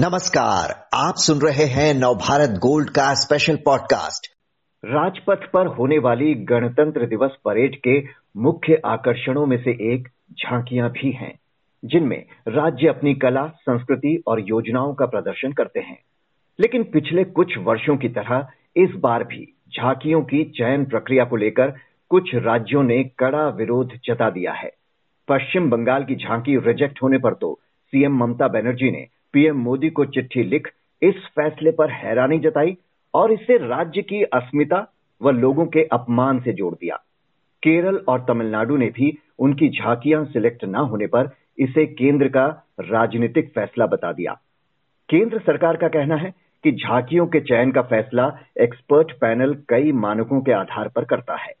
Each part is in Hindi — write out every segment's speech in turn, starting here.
नमस्कार, आप सुन रहे हैं नवभारत गोल्ड का स्पेशल पॉडकास्ट राजपथ पर होने वाली गणतंत्र दिवस परेड के मुख्य आकर्षणों में से एक झांकियाँ भी हैं, जिनमें राज्य अपनी कला, संस्कृति और योजनाओं का प्रदर्शन करते हैं। लेकिन पिछले कुछ वर्षों की तरह इस बार भी झांकियों की चयन प्रक्रिया को लेकर कुछ राज्यों ने कड़ा विरोध जता दिया है। पश्चिम बंगाल की झांकी रिजेक्ट होने पर तो सीएम ममता बनर्जी ने पीएम मोदी को चिट्ठी लिख इस फैसले पर हैरानी जताई और इसे राज्य की अस्मिता व लोगों के अपमान से जोड़ दिया। केरल और तमिलनाडु ने भी उनकी झांकियाँ सिलेक्ट न होने पर इसे केंद्र का राजनीतिक फैसला बता दिया। केंद्र सरकार का कहना है कि झांकियों के चयन का फैसला एक्सपर्ट पैनल कई मानकों के आधार पर करता है।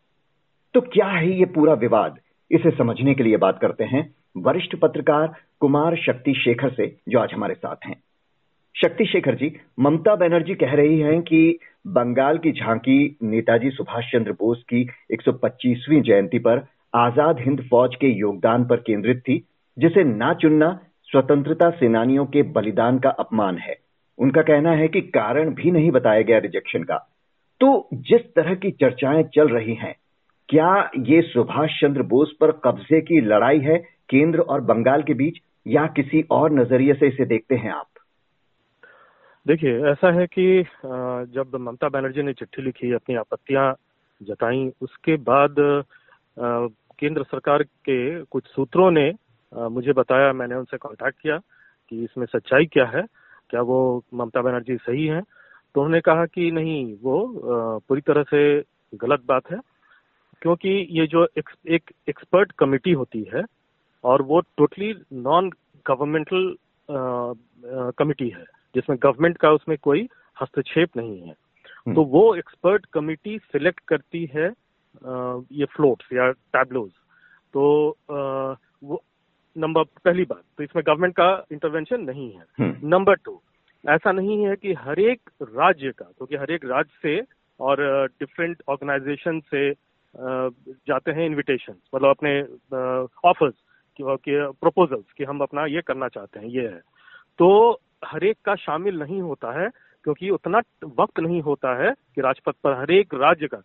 तो क्या है ये पूरा विवाद? इसे समझने के लिए बात करते हैं वरिष्ठ पत्रकार कुमार शक्ति शेखर से, जो आज हमारे साथ हैं। शक्ति शेखर जी, ममता बनर्जी कह रही हैं कि बंगाल की झांकी नेताजी सुभाष चंद्र बोस की 125वीं जयंती पर आज़ाद हिंद फौज के योगदान पर केंद्रित थी, जिसे ना चुनना स्वतंत्रता सेनानियों के बलिदान का अपमान है। उनका कहना है कि कारण भी नहीं बताया गया रिजेक्शन का। तो जिस तरह की चर्चाएँ चल रही हैं क्या ये सुभाष चंद्र बोस पर कब्जे की लड़ाई है केंद्र और बंगाल के बीच, या किसी और नज़रिए से इसे देखते हैं आप? देखिए, ऐसा है कि जब ममता बनर्जी ने चिट्ठी लिखी, अपनी आपत्तियाँ जताई, उसके बाद केंद्र सरकार के कुछ सूत्रों ने मुझे बताया, मैंने उनसे कांटेक्ट किया कि इसमें सच्चाई क्या है, क्या वो ममता बनर्जी सही है? तो उन्होंने कहा कि नहीं, वो पूरी तरह से गलत बात है। क्योंकि ये जो एक, एक एक्सपर्ट कमेटी होती है और वो टोटली नॉन गवर्नमेंटल कमिटी है जिसमें गवर्नमेंट का उसमें कोई हस्तक्षेप नहीं है हम्म। तो वो एक्सपर्ट कमिटी सिलेक्ट करती है uh, ये फ्लोट्स या टैबलोज तो uh, वो नंबर पहली बात तो इसमें गवर्नमेंट का इंटरवेंशन नहीं है नंबर हम्म। टू ऐसा नहीं है कि हर एक राज्य का क्योंकि तो हर एक राज्य से और डिफरेंट ऑर्गेनाइजेशन से जाते हैं इनविटेशन मतलब अपने ऑफर्स प्रपोजल्स कि हम अपना ये करना चाहते हैं, ये है। तो हर एक का शामिल नहीं होता है, क्योंकि उतना वक्त नहीं होता है कि राजपथ पर हर एक राज्य का।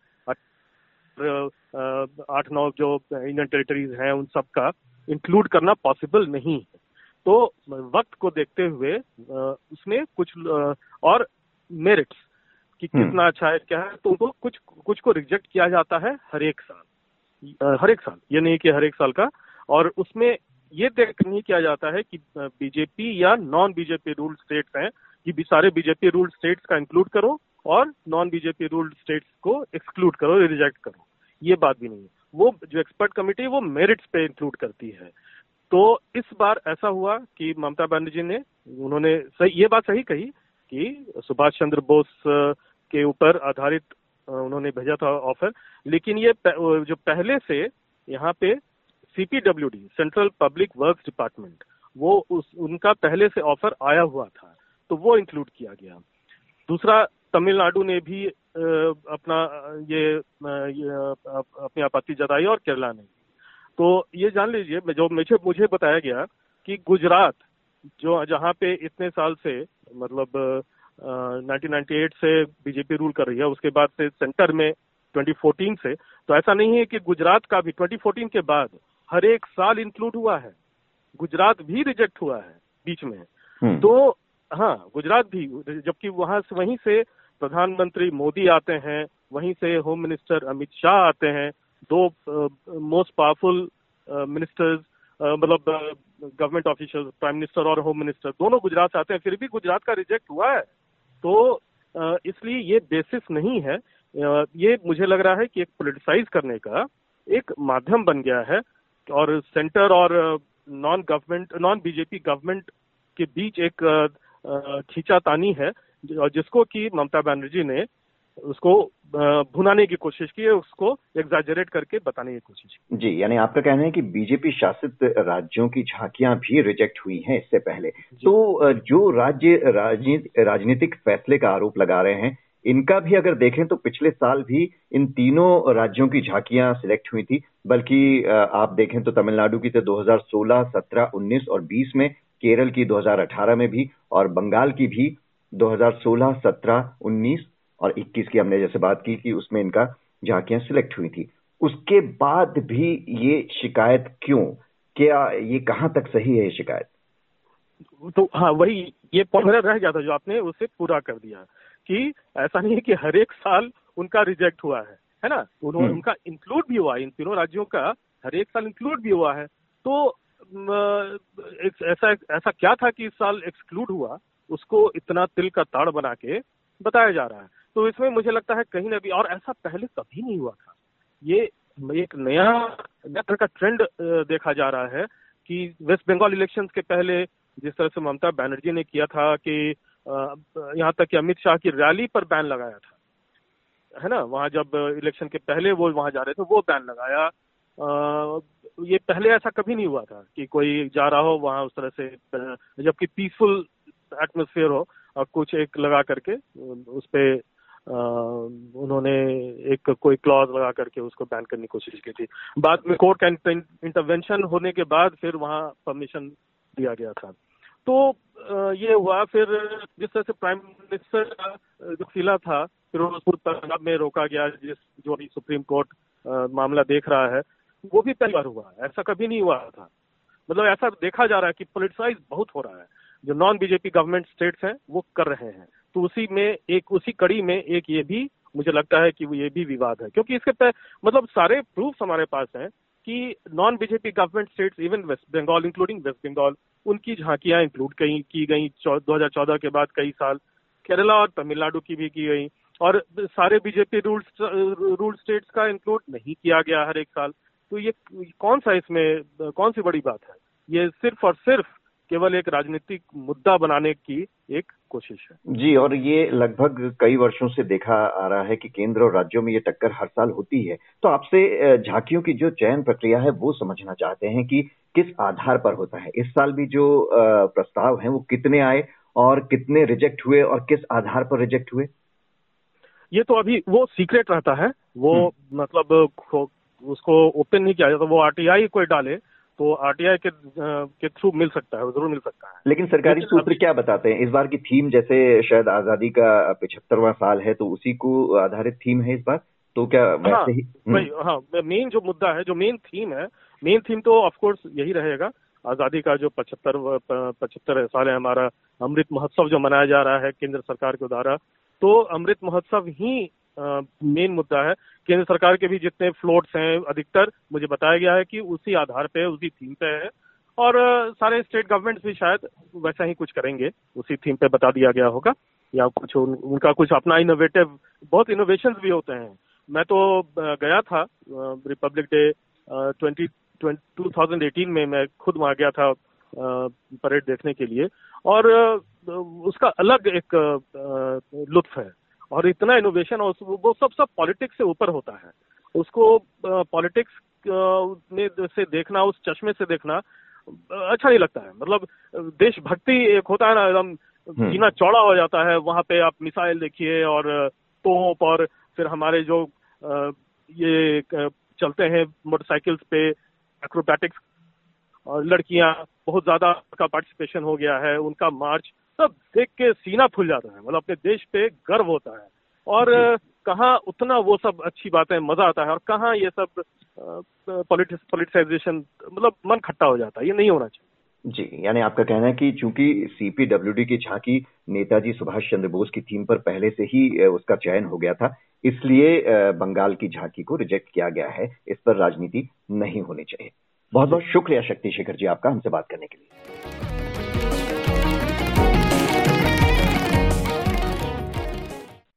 आठ, नौ जो इंडियन टेरिटरीज हैं, उन सब का इंक्लूड करना पॉसिबल नहीं है। तो वक्त को देखते हुए उसमें कुछ और मेरिट्स कि हम्म। कितना अच्छा है क्या है तो उनको कुछ कुछ को रिजेक्ट किया जाता है हर एक साल। हर एक साल ये नहीं कि हर एक साल का। और उसमें ये देख नहीं किया जाता है कि बीजेपी या नॉन बीजेपी रूल्ड स्टेट्स हैं कि सारे बीजेपी रूल्ड स्टेट्स का इंक्लूड करो और नॉन बीजेपी रूल्ड स्टेट्स को एक्सक्लूड करो रिजेक्ट करो। ये बात भी नहीं है। वो जो एक्सपर्ट कमिटी वो मेरिट्स पे इंक्लूड करती है। तो इस बार ऐसा हुआ कि ममता बनर्जी ने उन्होंने सही ये बात सही कही कि। सुभाष चंद्र बोस के ऊपर आधारित उन्होंने भेजा था ऑफ़र। लेकिन ये जो पहले से यहाँ पे CPWD central public works department वो उस उनका पहले से ऑफ़र आया हुआ था तो वो इंक्लूड किया गया। दूसरा तमिलनाडु ने भी अपना ये, ये अपनी आपत्ति जताई और केरला ने। तो ये जान लीजिए जो मुझे मुझे बताया गया कि गुजरात जो जहाँ पे इतने साल से मतलब आ, 1998 से बीजेपी रूल कर रही है उसके बाद से सेंटर में 2014 से तो ऐसा नहीं है कि गुजरात का भी 2014 के बाद हर एक साल इंक्लूड हुआ है गुजरात भी रिजेक्ट हुआ है बीच में हम्म। तो हाँ गुजरात भी जबकि वहाँ से वहीं से प्रधानमंत्री मोदी आते हैं वहीं से होम मिनिस्टर अमित शाह आते हैं दो मोस्ट पावरफुल मिनिस्टर्स मतलब गवर्नमेंट ऑफिशियल प्राइम मिनिस्टर और होम मिनिस्टर दोनों गुजरात से आते हैं, फिर भी गुजरात का रिजेक्ट हुआ है। तो इसलिए ये बेसिस नहीं है। ये मुझे लग रहा है कि एक पोलिटिसाइज करने का एक माध्यम बन गया है और सेंटर और non government non BJP government के बीच एक खींचातानी है, जिसको कि ममता बनर्जी ने उसको भुनाने की कोशिश की है उसको एग्जाजरेट करके बताने की कोशिश की। जी यानी आपका कहना है कि बीजेपी शासित राज्यों की झांकियाँ भी रिजेक्ट हुई हैं इससे पहले। तो जो राज्य राजनीतिक फैसले का आरोप लगा रहे हैं इनका भी अगर देखें तो पिछले साल भी इन तीनों राज्यों की झांकियाँ सिलेक्ट हुई थी। बल्कि आप देखें तो तमिलनाडु की तो 2016, 17, 19 और 20 में केरल की 2018 में भी और बंगाल की भी 2016, 17, 19 और 21 की हमने जैसे बात की कि उसमें इनका झांकियाँ सिलेक्ट हुई थी। उसके बाद भी ये शिकायत क्यों? क्या ये कहाँ तक सही है ये शिकायत? तो हाँ वही ये पॉइंट रह गया था जो आपने उसे पूरा कर दिया कि ऐसा नहीं है कि हर एक साल उनका रिजेक्ट हुआ है है ना? उन्होंने हम्म। उनका इंक्लूड भी हुआ इन तीनों राज्यों का हर एक साल इंक्लूड भी हुआ है। तो ऐसा ऐसा क्या था कि इस साल एक्सक्लूड हुआ? उसको इतना तिल का ताड़ बना के बताया जा रहा है। तो इसमें मुझे लगता है कहीं ना भी और ऐसा पहले कभी नहीं हुआ था। ये एक नया तरह का ट्रेंड देखा जा रहा है कि वेस्ट बंगाल इलेक्शंस के पहले जिस तरह से ममता बनर्जी ने किया था कि यहाँ तक कि अमित शाह की रैली पर बैन लगाया था। है ना? वहाँ जब इलेक्शन के पहले वो वहाँ जा रहे थे वो बैन लगाया। आ, ये पहले ऐसा कभी नहीं हुआ था कि कोई जा रहा हो वहाँ उस तरह से जबकि पीसफुल एटमोसफियर हो और कुछ एक लगा करके उस पे उन्होंने एक कोई क्लॉज लगा करके उसको बैन करने की कोशिश की थी। बाद में कोर्ट का इंटरवेंशन होने के बाद फिर वहाँ परमिशन दिया गया था। तो ये हुआ, फिर जिस तरह से प्राइम मिनिस्टर का जो किला था फिरोजपुर पंजाब में रोका गया, जिस, जो अभी सुप्रीम कोर्ट मामला देख रहा है, वो भी पहली बार हुआ ऐसा कभी नहीं हुआ था। मतलब ऐसा देखा जा रहा है कि पोलिटिसाइज बहुत हो रहा है। जो नॉन बीजेपी गवर्नमेंट स्टेट्स हैं, वो कर रहे हैं। तो उसी में एक, उसी कड़ी में एक ये भी मुझे लगता है कि वो ये भी विवाद है। क्योंकि इसके मतलब सारे प्रूफ हमारे पास हैं कि non BJP government states even West Bengal including West Bengal उनकी झांकियाँ इंक्लूड कई, की गई 2014 के बाद कई साल। केरला और तमिलनाडु की भी की गई। और सारे बीजेपी रूल रूल स्टेट्स का इंक्लूड नहीं किया गया हर एक साल। तो ये कौन सा इसमें, कौन सी बड़ी बात है? ये सिर्फ़ और सिर्फ़ केवल एक राजनीतिक मुद्दा बनाने की एक कोशिश है। जी और ये लगभग कई वर्षों से देखा आ रहा है कि केंद्र और राज्यों में ये टक्कर हर साल होती है। तो आपसे झांकियों की जो चयन प्रक्रिया है वो समझना चाहते हैं कि किस आधार पर होता है। इस साल भी जो प्रस्ताव है वो कितने आए और कितने रिजेक्ट हुए और किस आधार पर रिजेक्ट हुए? ये तो अभी वो सीक्रेट रहता है। वो हम्म। मतलब उसको ओपन नहीं किया जाता। वो आरटीआई कोई डाले। तो आरटीआई के के थ्रू मिल सकता है ज़रूर मिल सकता है। लेकिन सरकारी सूत्र क्या बताते हैं? इस बार की थीम जैसे शायद आज़ादी का पिछहत्तरवा साल है तो उसी को आधारित थीम है इस बार? तो क्या हाँ, ही हम्म। हाँ मेन जो मुद्दा है जो मेन थीम है मेन थीम तो ऑफकोर्स यही रहेगा। आज़ादी का जो पचहत्तर पचहत्तर साल है हमारा अमृत महोत्सव जो मनाया जा रहा है केंद्र सरकार के द्वारा तो अमृत महोत्सव ही मेन मुद्दा है। केंद्र सरकार के भी जितने फ्लोट्स हैं अधिकतर मुझे बताया गया है कि उसी आधार पे उसी थीम पे है। और सारे स्टेट गवर्नमेंट्स भी शायद वैसा ही कुछ करेंगे। उसी थीम पे बता दिया गया होगा। या कुछ उन, उनका कुछ अपना इनोवेटिव बहुत इनोवेशन भी होते हैं। मैं तो गया था republic day twenty two thousand eighteen में मैं खुद वहाँ गया था परेड देखने के लिए। और उसका अलग एक लुत्फ है। और इतना इनोवेशन वो सब सब पॉलिटिक्स से ऊपर होता है। उसको पॉलिटिक्स में से देखना उस चश्मे से देखना अच्छा नहीं लगता है। मतलब देशभक्ति एक होता है ना एकदम हम्म। जीना चौड़ा हो जाता है। वहाँ पे आप मिसाइल देखिए और तोप और फिर हमारे जो ये चलते हैं मोटरसाइकिल्स पे एक्रोबैटिक्स और लड़कियाँ बहुत ज़्यादा का पार्टिसिपेशन हो गया है। उनका मार्च सब देख के सीना फुल जाता है मतलब अपने देश पे गर्व होता है। और कहाँ उतना वो सब अच्छी बातें मज़ा आता है और कहाँ ये सब पॉलिटिसाइजेशन मतलब मन खट्टा हो जाता है ये नहीं होना चाहिए। जी यानी आपका कहना है कि चूँकि सीपीडब्ल्यूडी की झांकी नेताजी सुभाष चंद्र बोस की थीम पर पहले से ही उसका चयन हो गया था इसलिए बंगाल की झांकी को रिजेक्ट किया गया है इस पर राजनीति नहीं होनी चाहिए। बहुत बहुत शुक्रिया शक्ति शेखर जी आपका हमसे बात करने के लिए।